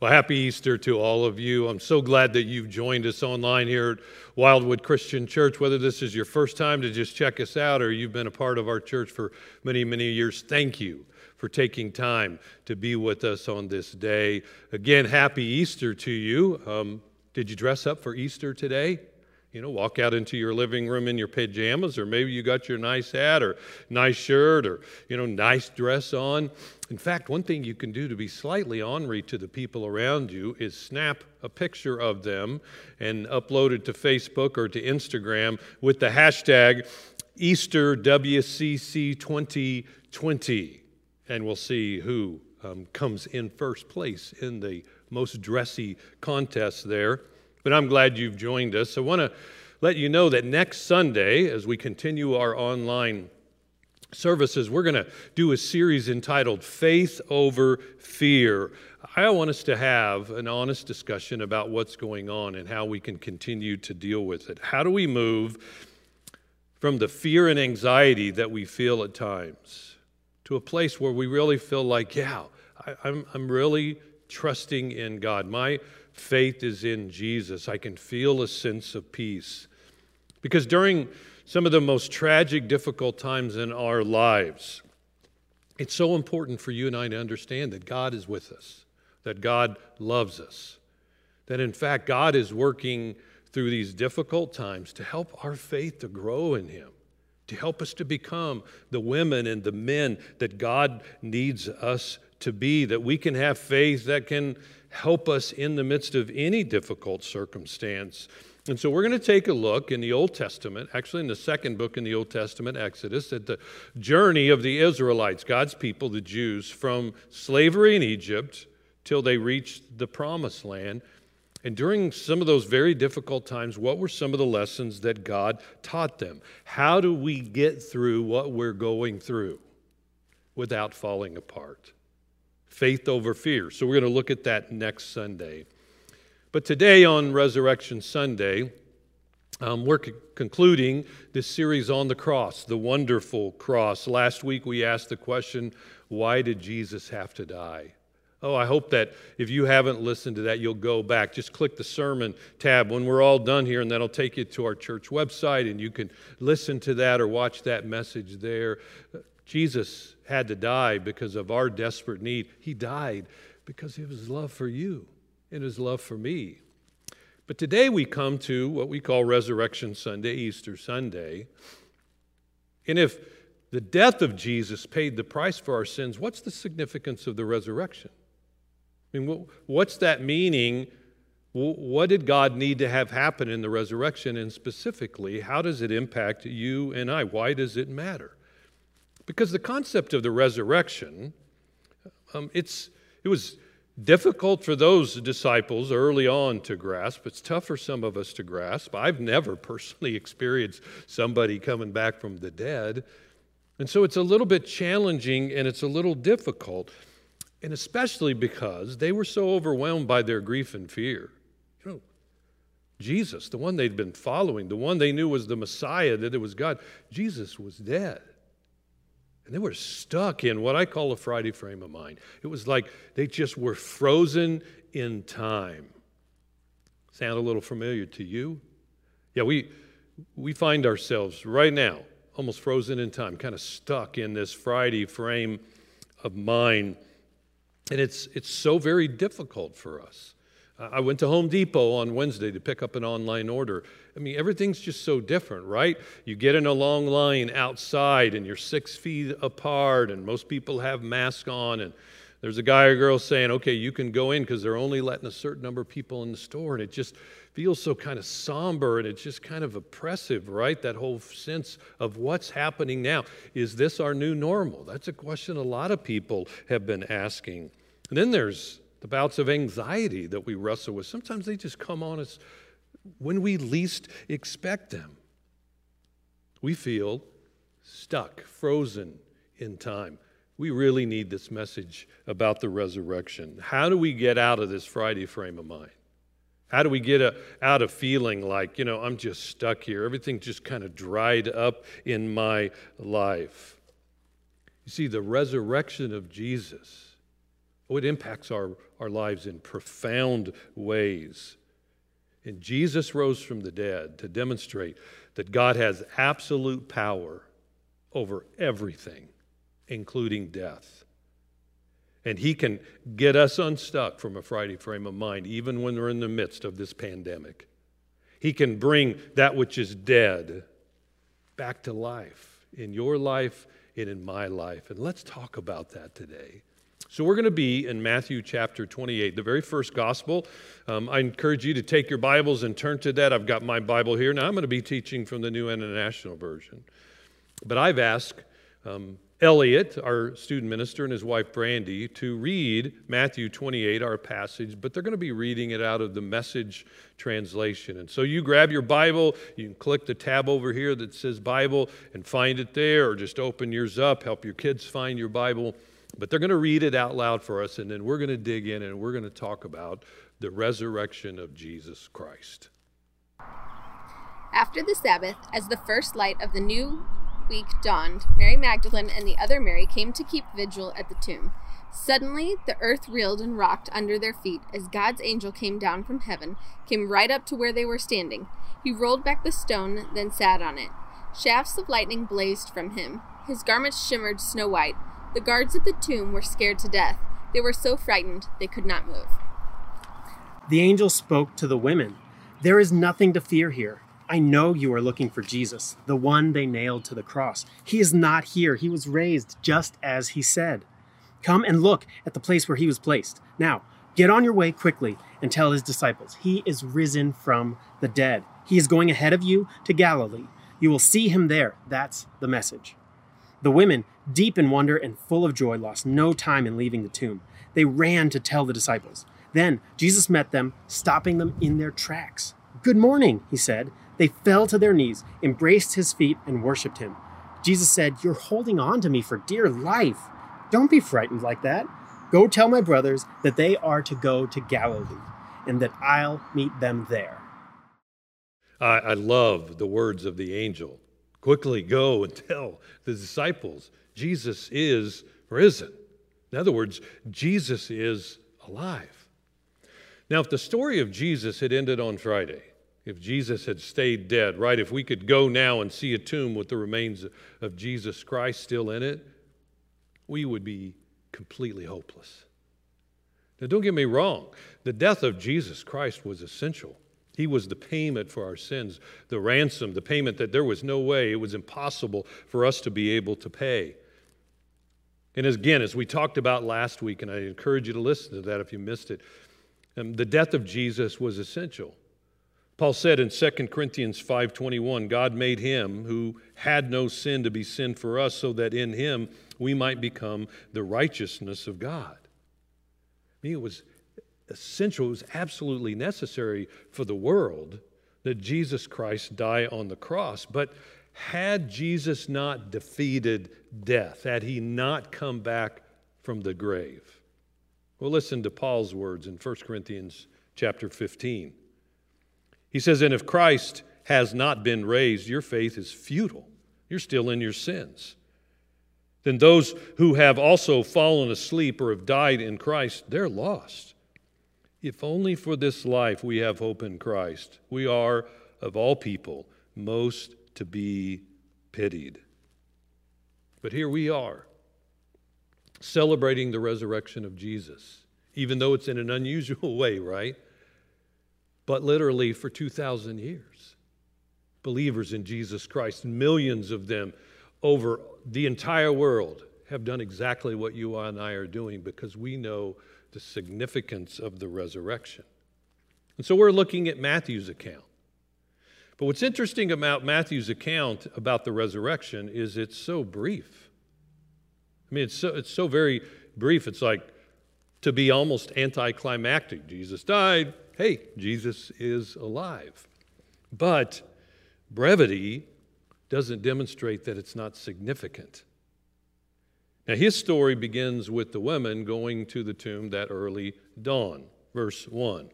Well, happy Easter to all of you. I'm so glad that you've joined us online here at Wildwood Christian Church. Whether this is your first time to just check us out or you've been a part of our church for many, many years, thank you for taking time to be with us on this day. Again, happy Easter to you. Um, did you dress up for Easter today? You know, walk out into your living room in your pajamas, or maybe you got your nice hat or nice shirt or, you know, nice dress on. In fact, one thing you can do to be slightly ornery to the people around you is snap a picture of them and upload it to Facebook or to Instagram with the hashtag EasterWCC2020. And we'll see who um, comes in first place in the most dressy contest there. But I'm glad you've joined us. I want to let you know that next Sunday, as we continue our online services, we're going to do a series entitled Faith Over Fear. I want us to have an honest discussion about what's going on and how we can continue to deal with it. How do we move from the fear and anxiety that we feel at times to a place where we really feel like, yeah, I, am I'm, I'm really trusting in God. My faith is in Jesus. I can feel a sense of peace. Because during some of the most tragic, difficult times in our lives. It's so important for you and I to understand that God is with us, that God loves us, that in fact, God is working through these difficult times to help our faith to grow in Him, to help us to become the women and the men that God needs us to be, that we can have faith that can help us in the midst of any difficult circumstance. And so we're going to take a look in the Old Testament, actually in the second book in the Old Testament, Exodus, at the journey of the Israelites, God's people, the Jews, from slavery in Egypt till they reached the promised land. And during some of those very difficult times, what were some of the lessons that God taught them? How do we get through what we're going through without falling apart? Faith over fear. So we're going to look at that next Sunday. But today, on Resurrection Sunday, um, we're c- concluding this series on the cross, the wonderful cross. Last week, we asked the question why did Jesus have to die? Oh, I hope that if you haven't listened to that, you'll go back. Just click the sermon tab when we're all done here, and that'll take you to our church website, and you can listen to that or watch that message there. Jesus had to die because of our desperate need. He died because of his love for you and his love for me. But today we come to what we call Resurrection Sunday, Easter Sunday. And if the death of Jesus paid the price for our sins, what's the significance of the resurrection? I mean, what's that meaning? What did God need to have happen in the resurrection? And specifically, how does it impact you and I? Why does it matter? Because the concept of the resurrection, um, it's, it was difficult for those disciples early on to grasp. It's tough for some of us to grasp. I've never personally experienced somebody coming back from the dead. And so it's a little bit challenging and it's a little difficult. And especially because they were so overwhelmed by their grief and fear. You know, Jesus, the one they'd been following, the one they knew was the Messiah, that it was God, Jesus was dead. And they were stuck in what I call a Friday frame of mind. It was like they just were frozen in time. Sound a little familiar to you? Yeah, we, we find ourselves right now almost frozen in time, kind of stuck in this Friday frame of mind. And it's, it's so very difficult for us. I went to Home Depot on Wednesday to pick up an online order. I mean, everything's just so different, right? You get in a long line outside and you're six feet apart, and most people have masks on, and there's a guy or girl saying, okay, you can go in because they're only letting a certain number of people in the store, and it just feels so kind of somber and it's just kind of oppressive, right? That whole sense of what's happening now. Is this our new normal? That's a question a lot of people have been asking. And then there's the bouts of anxiety that we wrestle with. Sometimes they just come on us when we least expect them. We feel stuck, frozen in time. We really need this message about the resurrection. How do we get out of this Friday frame of mind? How do we get a, out of feeling like, you know, I'm just stuck here? Everything just kind of dried up in my life. You see, the resurrection of Jesus Oh, it impacts our, our lives in profound ways. And Jesus rose from the dead to demonstrate that God has absolute power over everything, including death. And He can get us unstuck from a Friday frame of mind, even when we're in the midst of this pandemic. He can bring that which is dead back to life in your life and in my life. And let's talk about that today. So, we're going to be in Matthew chapter 28, the very first gospel. Um, I encourage you to take your Bibles and turn to that. I've got my Bible here. Now, I'm going to be teaching from the New International Version. But I've asked um, Elliot, our student minister, and his wife Brandy to read Matthew 28, our passage, but they're going to be reading it out of the message translation. And so you grab your Bible, you can click the tab over here that says Bible and find it there, or just open yours up, help your kids find your Bible. But they're going to read it out loud for us, and then we're going to dig in and we're going to talk about the resurrection of Jesus Christ. After the Sabbath, as the first light of the new week dawned, Mary Magdalene and the other Mary came to keep vigil at the tomb. Suddenly, the earth reeled and rocked under their feet as God's angel came down from heaven, came right up to where they were standing. He rolled back the stone, then sat on it. Shafts of lightning blazed from him. His garments shimmered snow white. The guards at the tomb were scared to death. They were so frightened they could not move. The angel spoke to the women There is nothing to fear here. I know you are looking for Jesus, the one they nailed to the cross. He is not here. He was raised just as he said. Come and look at the place where he was placed. Now, get on your way quickly and tell his disciples, He is risen from the dead. He is going ahead of you to Galilee. You will see him there. That's the message. The women, deep in wonder and full of joy, lost no time in leaving the tomb. They ran to tell the disciples. Then Jesus met them, stopping them in their tracks. Good morning, he said. They fell to their knees, embraced his feet, and worshiped him. Jesus said, You're holding on to me for dear life. Don't be frightened like that. Go tell my brothers that they are to go to Galilee and that I'll meet them there. I, I love the words of the angel. Quickly go and tell the disciples Jesus is risen. In other words, Jesus is alive. Now, if the story of Jesus had ended on Friday, if Jesus had stayed dead, right? If we could go now and see a tomb with the remains of Jesus Christ still in it, we would be completely hopeless. Now, don't get me wrong, the death of Jesus Christ was essential. He was the payment for our sins, the ransom, the payment that there was no way, it was impossible for us to be able to pay. And again, as we talked about last week, and I encourage you to listen to that if you missed it, um, the death of Jesus was essential. Paul said in 2 Corinthians 5:21, God made him who had no sin to be sin for us so that in him we might become the righteousness of God. I mean, it was essential, it was absolutely necessary for the world that Jesus Christ die on the cross. But had Jesus not defeated death, had he not come back from the grave? Well, listen to Paul's words in 1 Corinthians chapter 15. He says, And if Christ has not been raised, your faith is futile. You're still in your sins. Then those who have also fallen asleep or have died in Christ, they're lost. If only for this life we have hope in Christ, we are, of all people, most to be pitied. But here we are, celebrating the resurrection of Jesus, even though it's in an unusual way, right? but literally for 2,000 years. Believers in Jesus Christ, millions of them over the entire world, have done exactly what you and I are doing because we know the significance of the resurrection. And so we're looking at Matthew's account. But what's interesting about Matthew's account about the resurrection is it's so brief. I mean, it's so, it's so very brief. It's like to be almost anticlimactic. Jesus died, hey, Jesus is alive. But brevity doesn't demonstrate that it's not significant. Now, his story begins with the women going to the tomb that early dawn. Verse 1.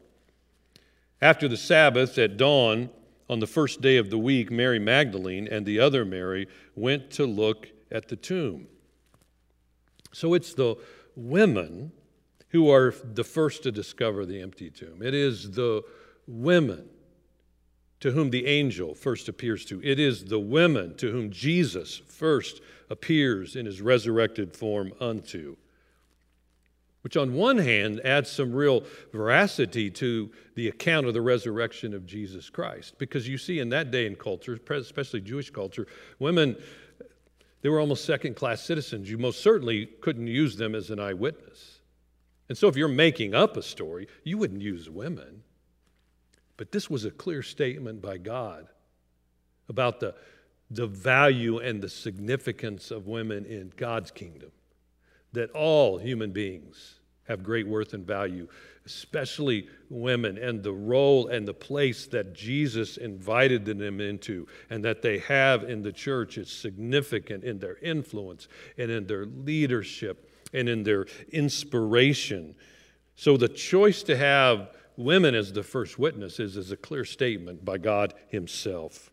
After the Sabbath at dawn, on the first day of the week, Mary Magdalene and the other Mary went to look at the tomb. So it's the women who are the first to discover the empty tomb. It is the women to whom the angel first appears to. It is the women to whom Jesus first appears in his resurrected form unto. Which, on one hand, adds some real veracity to the account of the resurrection of Jesus Christ. Because you see, in that day and culture, especially Jewish culture, women, they were almost second class citizens. You most certainly couldn't use them as an eyewitness. And so, if you're making up a story, you wouldn't use women. But this was a clear statement by God about the, the value and the significance of women in God's kingdom. That all human beings have great worth and value, especially women, and the role and the place that Jesus invited them into, and that they have in the church is significant in their influence and in their leadership and in their inspiration. So the choice to have women as the first witnesses is a clear statement by God Himself.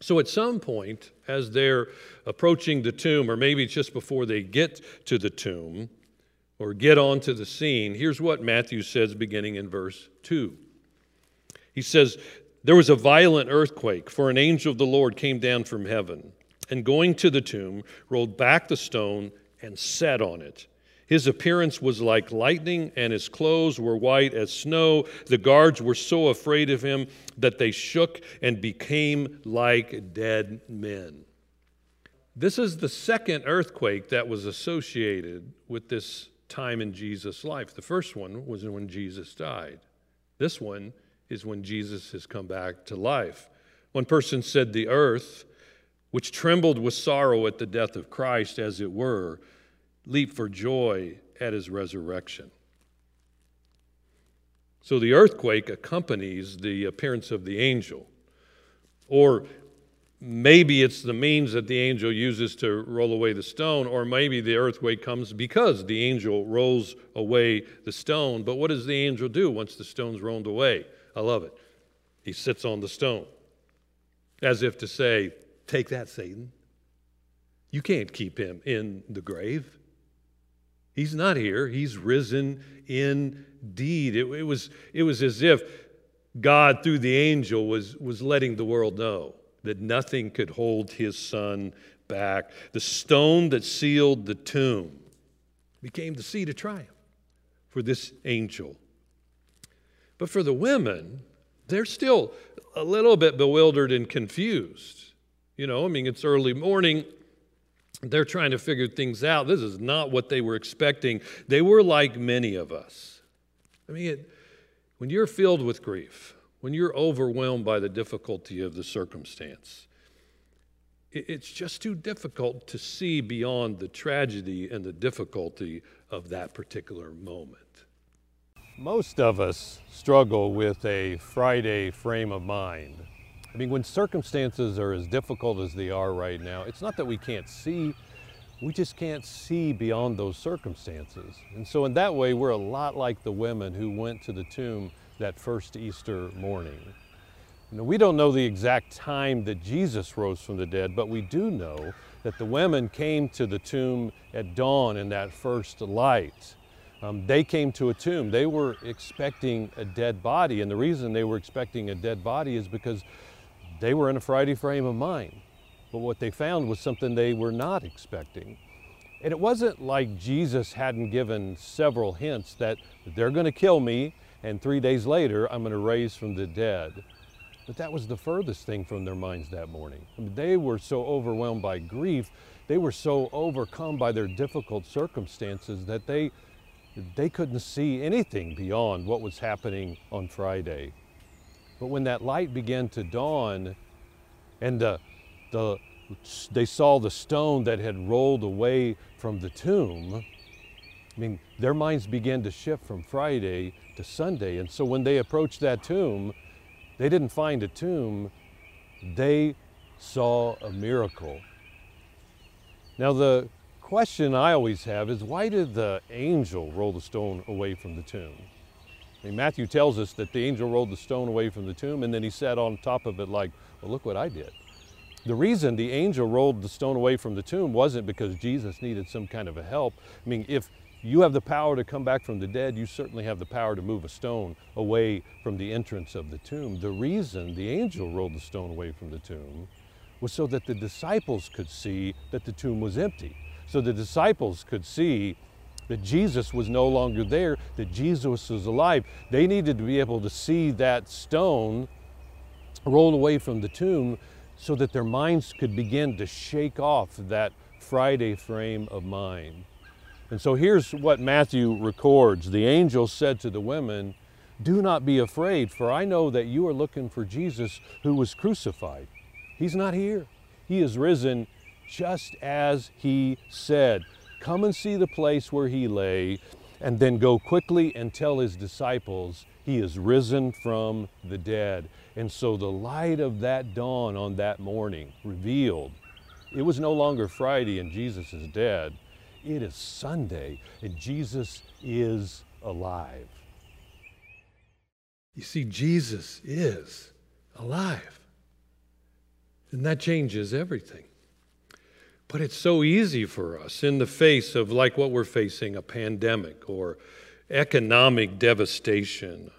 So at some point, as they're approaching the tomb, or maybe just before they get to the tomb or get onto the scene, here's what Matthew says beginning in verse 2. He says, There was a violent earthquake, for an angel of the Lord came down from heaven, and going to the tomb, rolled back the stone and sat on it. His appearance was like lightning, and his clothes were white as snow. The guards were so afraid of him that they shook and became like dead men. This is the second earthquake that was associated with this time in Jesus' life. The first one was when Jesus died. This one is when Jesus has come back to life. One person said, The earth which trembled with sorrow at the death of Christ, as it were, leaped for joy at his resurrection. So the earthquake accompanies the appearance of the angel. Or maybe it's the means that the angel uses to roll away the stone, or maybe the earthquake comes because the angel rolls away the stone. But what does the angel do once the stone's rolled away? I love it. He sits on the stone, as if to say, Take that, Satan. You can't keep him in the grave. He's not here, he's risen indeed. It, it, was, it was as if God, through the angel, was, was letting the world know that nothing could hold his son back. The stone that sealed the tomb became the seat of triumph for this angel. But for the women, they're still a little bit bewildered and confused. You know, I mean, it's early morning. They're trying to figure things out. This is not what they were expecting. They were like many of us. I mean, it, when you're filled with grief, when you're overwhelmed by the difficulty of the circumstance, it, it's just too difficult to see beyond the tragedy and the difficulty of that particular moment. Most of us struggle with a Friday frame of mind. I mean, when circumstances are as difficult as they are right now, it's not that we can't see, we just can't see beyond those circumstances. And so, in that way, we're a lot like the women who went to the tomb that first Easter morning. Now, we don't know the exact time that Jesus rose from the dead, but we do know that the women came to the tomb at dawn in that first light. Um, they came to a tomb. They were expecting a dead body, and the reason they were expecting a dead body is because they were in a Friday frame of mind, but what they found was something they were not expecting. And it wasn't like Jesus hadn't given several hints that they're going to kill me and three days later I'm going to raise from the dead. But that was the furthest thing from their minds that morning. I mean, they were so overwhelmed by grief, they were so overcome by their difficult circumstances that they, they couldn't see anything beyond what was happening on Friday. But when that light began to dawn and the, the, they saw the stone that had rolled away from the tomb, I mean, their minds began to shift from Friday to Sunday. And so when they approached that tomb, they didn't find a tomb, they saw a miracle. Now, the question I always have is why did the angel roll the stone away from the tomb? I mean, Matthew tells us that the angel rolled the stone away from the tomb and then he sat on top of it like, well, look what I did. The reason the angel rolled the stone away from the tomb wasn't because Jesus needed some kind of a help. I mean, if, you have the power to come back from the dead. You certainly have the power to move a stone away from the entrance of the tomb. The reason the angel rolled the stone away from the tomb was so that the disciples could see that the tomb was empty. So the disciples could see that Jesus was no longer there, that Jesus was alive. They needed to be able to see that stone roll away from the tomb so that their minds could begin to shake off that Friday frame of mind. And so here's what Matthew records The angel said to the women, Do not be afraid, for I know that you are looking for Jesus who was crucified. He's not here, he is risen just as he said. Come and see the place where he lay, and then go quickly and tell his disciples he is risen from the dead. And so the light of that dawn on that morning revealed it was no longer Friday and Jesus is dead. It is Sunday and Jesus is alive. You see, Jesus is alive. And that changes everything. But it's so easy for us in the face of, like what we're facing, a pandemic or economic devastation,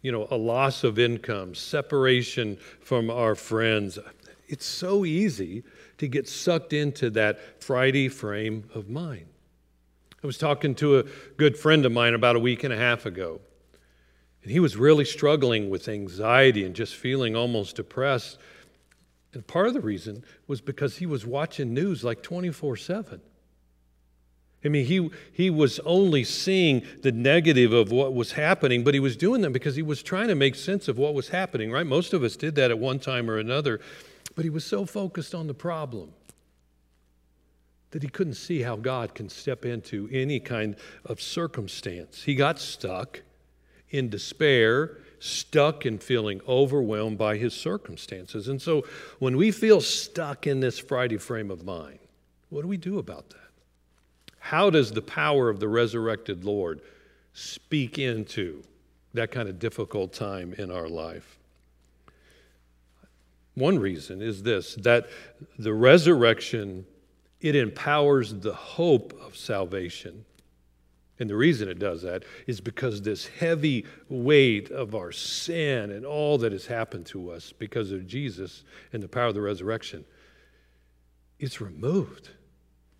you know, a loss of income, separation from our friends. It's so easy to get sucked into that Friday frame of mind. I was talking to a good friend of mine about a week and a half ago, and he was really struggling with anxiety and just feeling almost depressed. And part of the reason was because he was watching news like 24 7. I mean, he, he was only seeing the negative of what was happening, but he was doing that because he was trying to make sense of what was happening, right? Most of us did that at one time or another, but he was so focused on the problem that he couldn't see how God can step into any kind of circumstance. He got stuck in despair, stuck and feeling overwhelmed by his circumstances. And so when we feel stuck in this Friday frame of mind, what do we do about that? How does the power of the resurrected Lord speak into that kind of difficult time in our life? One reason is this that the resurrection it empowers the hope of salvation. And the reason it does that is because this heavy weight of our sin and all that has happened to us because of Jesus and the power of the resurrection, it's removed.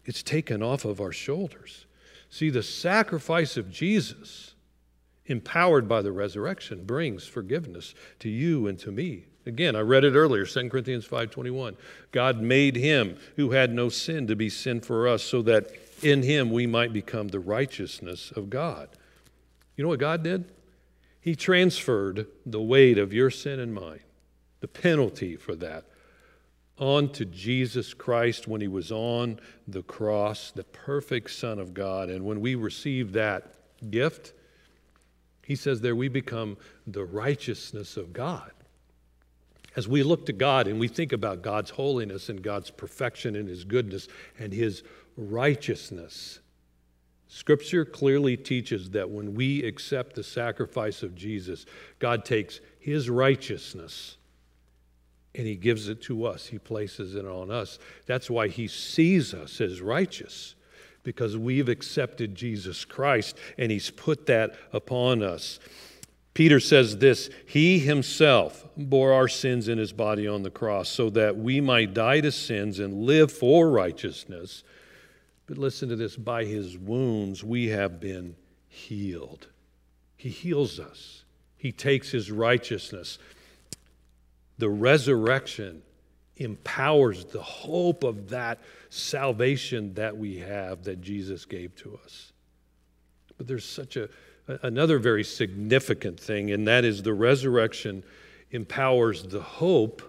It's taken off of our shoulders. See, the sacrifice of Jesus, empowered by the resurrection, brings forgiveness to you and to me. Again, I read it earlier, 2 Corinthians 5:21. God made him who had no sin to be sin for us so that in him we might become the righteousness of God. You know what God did? He transferred the weight of your sin and mine, the penalty for that, onto Jesus Christ when he was on the cross, the perfect Son of God. And when we receive that gift, he says there we become the righteousness of God. As we look to God and we think about God's holiness and God's perfection and his goodness and his righteousness, Scripture clearly teaches that when we accept the sacrifice of Jesus, God takes his righteousness and he gives it to us. He places it on us. That's why he sees us as righteous, because we've accepted Jesus Christ and he's put that upon us. Peter says this He himself bore our sins in his body on the cross so that we might die to sins and live for righteousness. But listen to this by his wounds we have been healed. He heals us, he takes his righteousness the resurrection empowers the hope of that salvation that we have that Jesus gave to us. But there's such a another very significant thing and that is the resurrection empowers the hope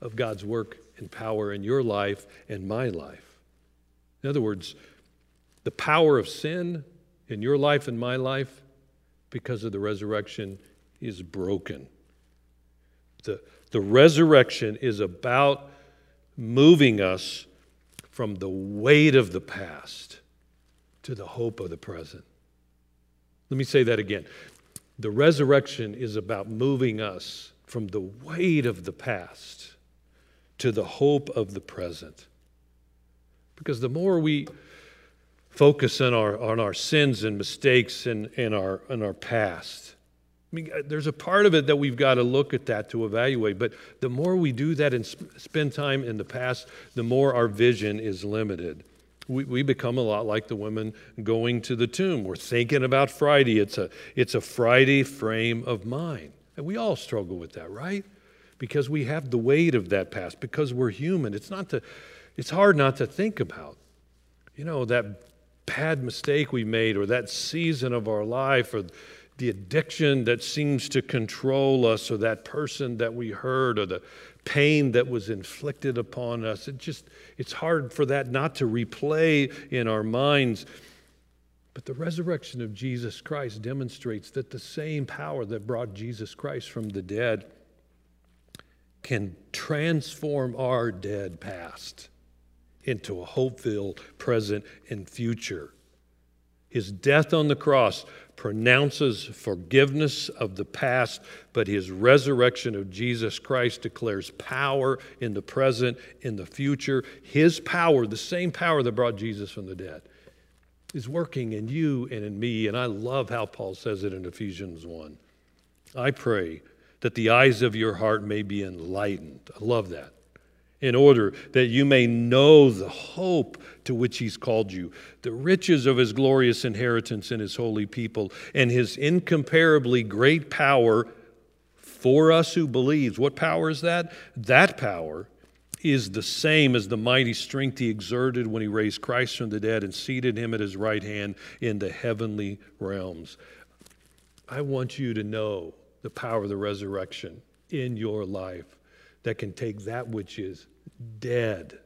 of God's work and power in your life and my life. In other words, the power of sin in your life and my life because of the resurrection is broken. The, the resurrection is about moving us from the weight of the past to the hope of the present. Let me say that again. The resurrection is about moving us from the weight of the past to the hope of the present. Because the more we focus on our, on our sins and mistakes and, and, our, and our past. I mean, uh, there's a part of it that we've got to look at that to evaluate. But the more we do that and sp- spend time in the past, the more our vision is limited. We, we become a lot like the women going to the tomb. We're thinking about Friday. It's a, it's a Friday frame of mind. And we all struggle with that, right? Because we have the weight of that past, because we're human. It's, not to, it's hard not to think about. You know, that bad mistake we made, or that season of our life, or the addiction that seems to control us, or that person that we hurt, or the pain that was inflicted upon us. It just, it's hard for that not to replay in our minds. But the resurrection of Jesus Christ demonstrates that the same power that brought Jesus Christ from the dead can transform our dead past into a hope filled present and future. His death on the cross pronounces forgiveness of the past, but his resurrection of Jesus Christ declares power in the present, in the future. His power, the same power that brought Jesus from the dead, is working in you and in me. And I love how Paul says it in Ephesians 1. I pray that the eyes of your heart may be enlightened. I love that in order that you may know the hope to which he's called you, the riches of his glorious inheritance in his holy people, and his incomparably great power for us who believes. What power is that? That power is the same as the mighty strength he exerted when he raised Christ from the dead and seated him at his right hand in the heavenly realms. I want you to know the power of the resurrection in your life that can take that which is dead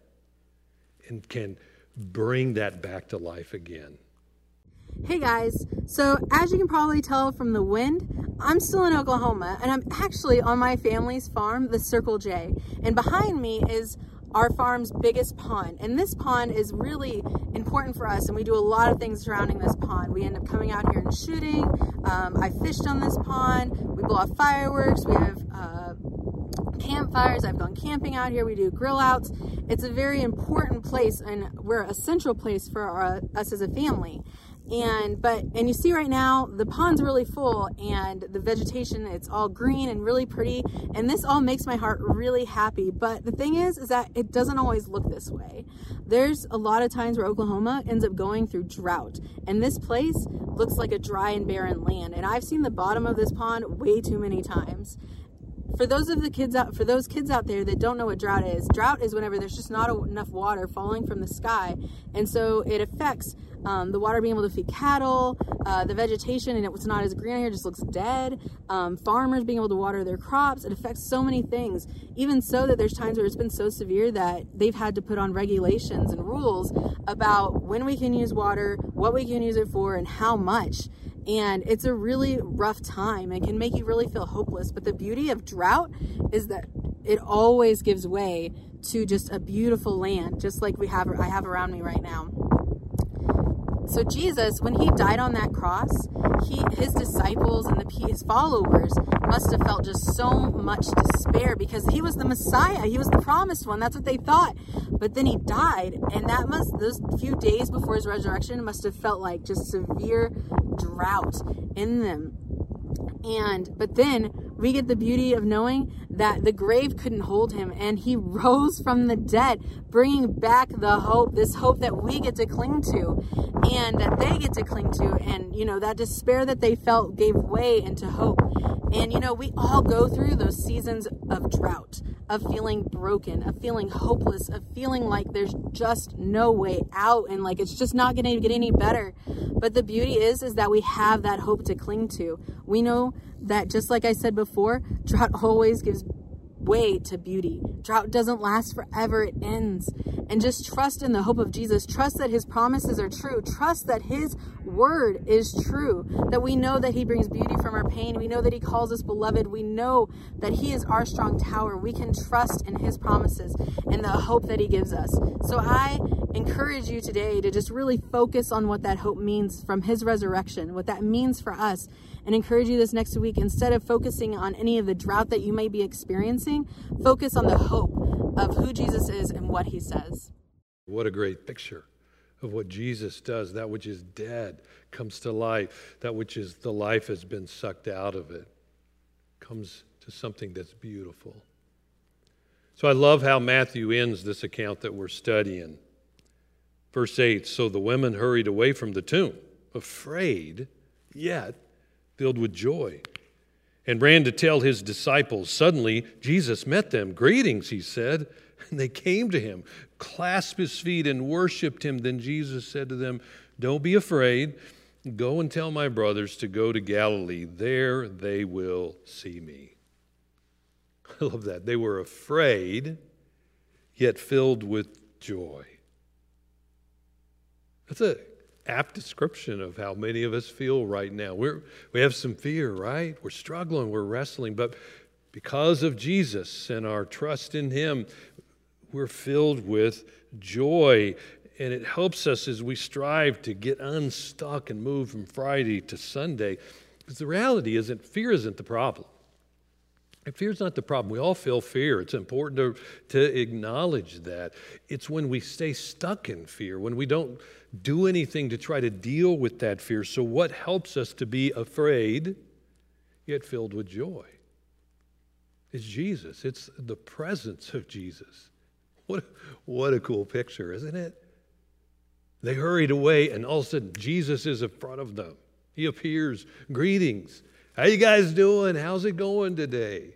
and can bring that back to life again. Hey guys, so as you can probably tell from the wind, I'm still in Oklahoma and I'm actually on my family's farm, the Circle J. And behind me is our farm's biggest pond. And this pond is really important for us and we do a lot of things surrounding this pond. We end up coming out here and shooting. Um, I fished on this pond. We blow off fireworks. We have uh, campfires. I've gone camping out here. We do grill outs. It's a very important place and we're a central place for our, us as a family. And, but, and you see right now, the pond's really full and the vegetation, it's all green and really pretty. And this all makes my heart really happy. But the thing is, is that it doesn't always look this way. There's a lot of times where Oklahoma ends up going through drought. And this place looks like a dry and barren land. And I've seen the bottom of this pond way too many times for those of the kids out for those kids out there that don't know what drought is drought is whenever there's just not enough water falling from the sky. And so it affects um, the water being able to feed cattle uh, the vegetation and it's not as green here just looks dead. Um, farmers being able to water their crops it affects so many things. Even so that there's times where it's been so severe that they've had to put on regulations and rules about when we can use water what we can use it for and how much and it's a really rough time and can make you really feel hopeless. But the beauty of drought is that it always gives way to just a beautiful land, just like we have I have around me right now. So Jesus, when he died on that cross, he his disciples and the his followers must have felt just so much despair because he was the Messiah, he was the promised one. That's what they thought. But then he died, and that must those few days before his resurrection must have felt like just severe drought in them. And but then we get the beauty of knowing that the grave couldn't hold him and he rose from the dead, bringing back the hope, this hope that we get to cling to and that they get to cling to. And, you know, that despair that they felt gave way into hope. And, you know, we all go through those seasons of drought, of feeling broken, of feeling hopeless, of feeling like there's just no way out and like it's just not going to get any better. But the beauty is, is that we have that hope to cling to. We know that just like I said before, drought always gives way to beauty. Drought doesn't last forever, it ends. And just trust in the hope of Jesus. Trust that his promises are true. Trust that his word is true. That we know that he brings beauty from our pain. We know that he calls us beloved. We know that he is our strong tower. We can trust in his promises and the hope that he gives us. So I encourage you today to just really focus on what that hope means from his resurrection, what that means for us and encourage you this next week instead of focusing on any of the drought that you may be experiencing, focus on the hope of who Jesus is and what he says. What a great picture of what Jesus does. That which is dead comes to life. That which is the life has been sucked out of it comes to something that's beautiful. So I love how Matthew ends this account that we're studying. Verse 8 So the women hurried away from the tomb, afraid, yet filled with joy, and ran to tell his disciples. Suddenly, Jesus met them. Greetings, he said. And they came to him, clasped his feet, and worshiped him. Then Jesus said to them, Don't be afraid. Go and tell my brothers to go to Galilee. There they will see me. I love that. They were afraid, yet filled with joy. That's an apt description of how many of us feel right now. We're, we have some fear, right? We're struggling, we're wrestling, but because of Jesus and our trust in Him, we're filled with joy. And it helps us as we strive to get unstuck and move from Friday to Sunday. Because the reality isn't, fear isn't the problem. Fear's not the problem. We all feel fear. It's important to, to acknowledge that. It's when we stay stuck in fear, when we don't do anything to try to deal with that fear. So, what helps us to be afraid yet filled with joy? It's Jesus, it's the presence of Jesus. What, what a cool picture, isn't it? They hurried away, and all of a sudden, Jesus is in front of them. He appears. Greetings. How you guys doing? How's it going today?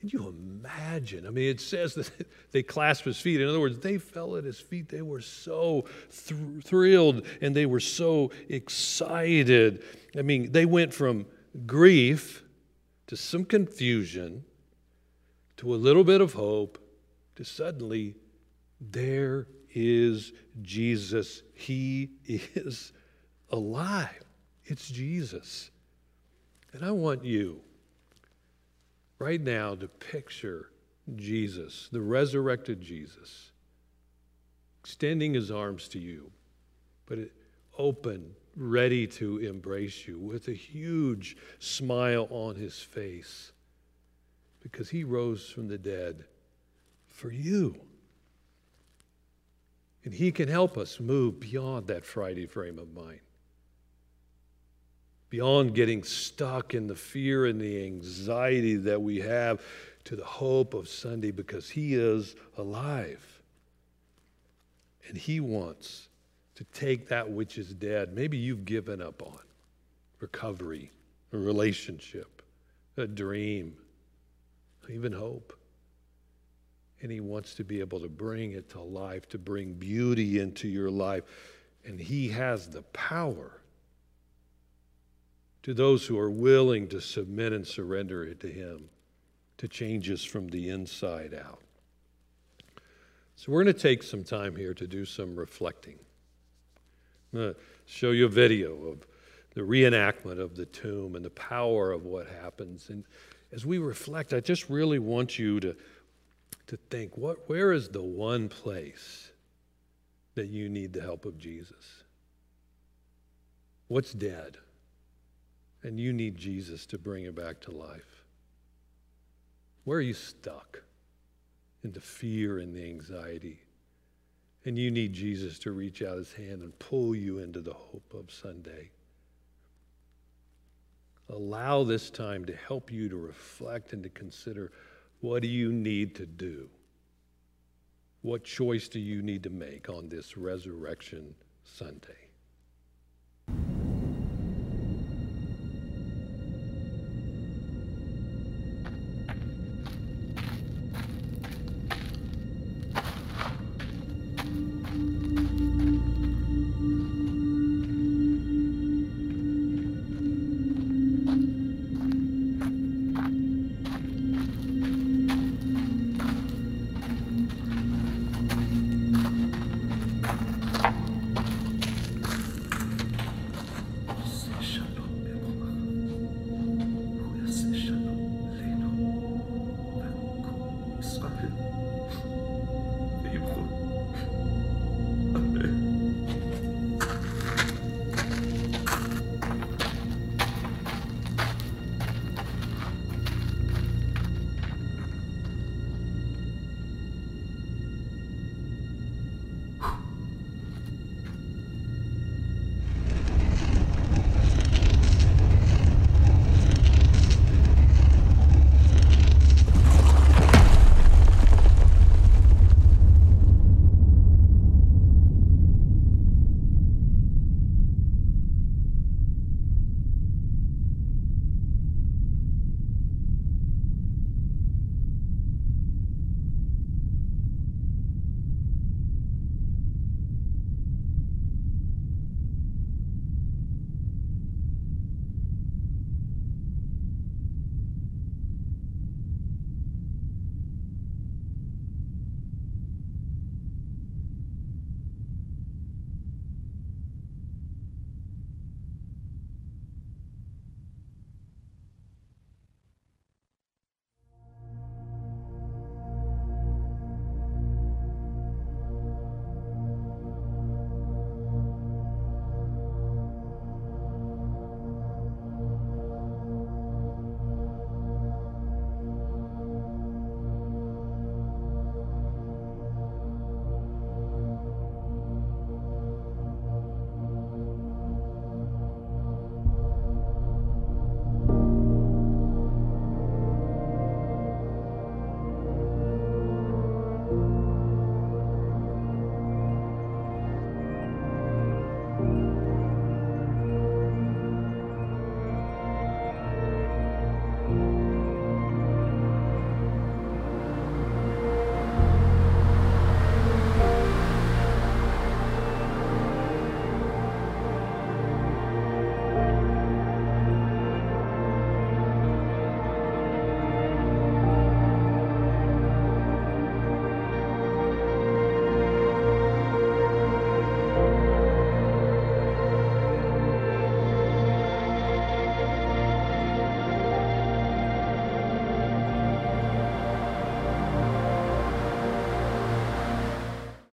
Can you imagine? I mean, it says that they clasped his feet. In other words, they fell at his feet. They were so thr- thrilled and they were so excited. I mean, they went from grief to some confusion to a little bit of hope to suddenly there is Jesus. He is alive. It's Jesus. And I want you right now to picture Jesus, the resurrected Jesus, extending his arms to you, but open, ready to embrace you with a huge smile on his face because he rose from the dead for you. And he can help us move beyond that Friday frame of mind beyond getting stuck in the fear and the anxiety that we have to the hope of Sunday because He is alive. And He wants to take that which is dead. Maybe you've given up on recovery, a relationship, a dream, even hope. And He wants to be able to bring it to life, to bring beauty into your life. And He has the power to those who are willing to submit and surrender it to Him to change us from the inside out. So, we're going to take some time here to do some reflecting. I'm going to show you a video of the reenactment of the tomb and the power of what happens. And as we reflect, I just really want you to, to think what, where is the one place that you need the help of Jesus? What's dead? And you need Jesus to bring it back to life? Where are you stuck in the fear and the anxiety? And you need Jesus to reach out his hand and pull you into the hope of Sunday. Allow this time to help you to reflect and to consider what do you need to do? What choice do you need to make on this Resurrection Sunday?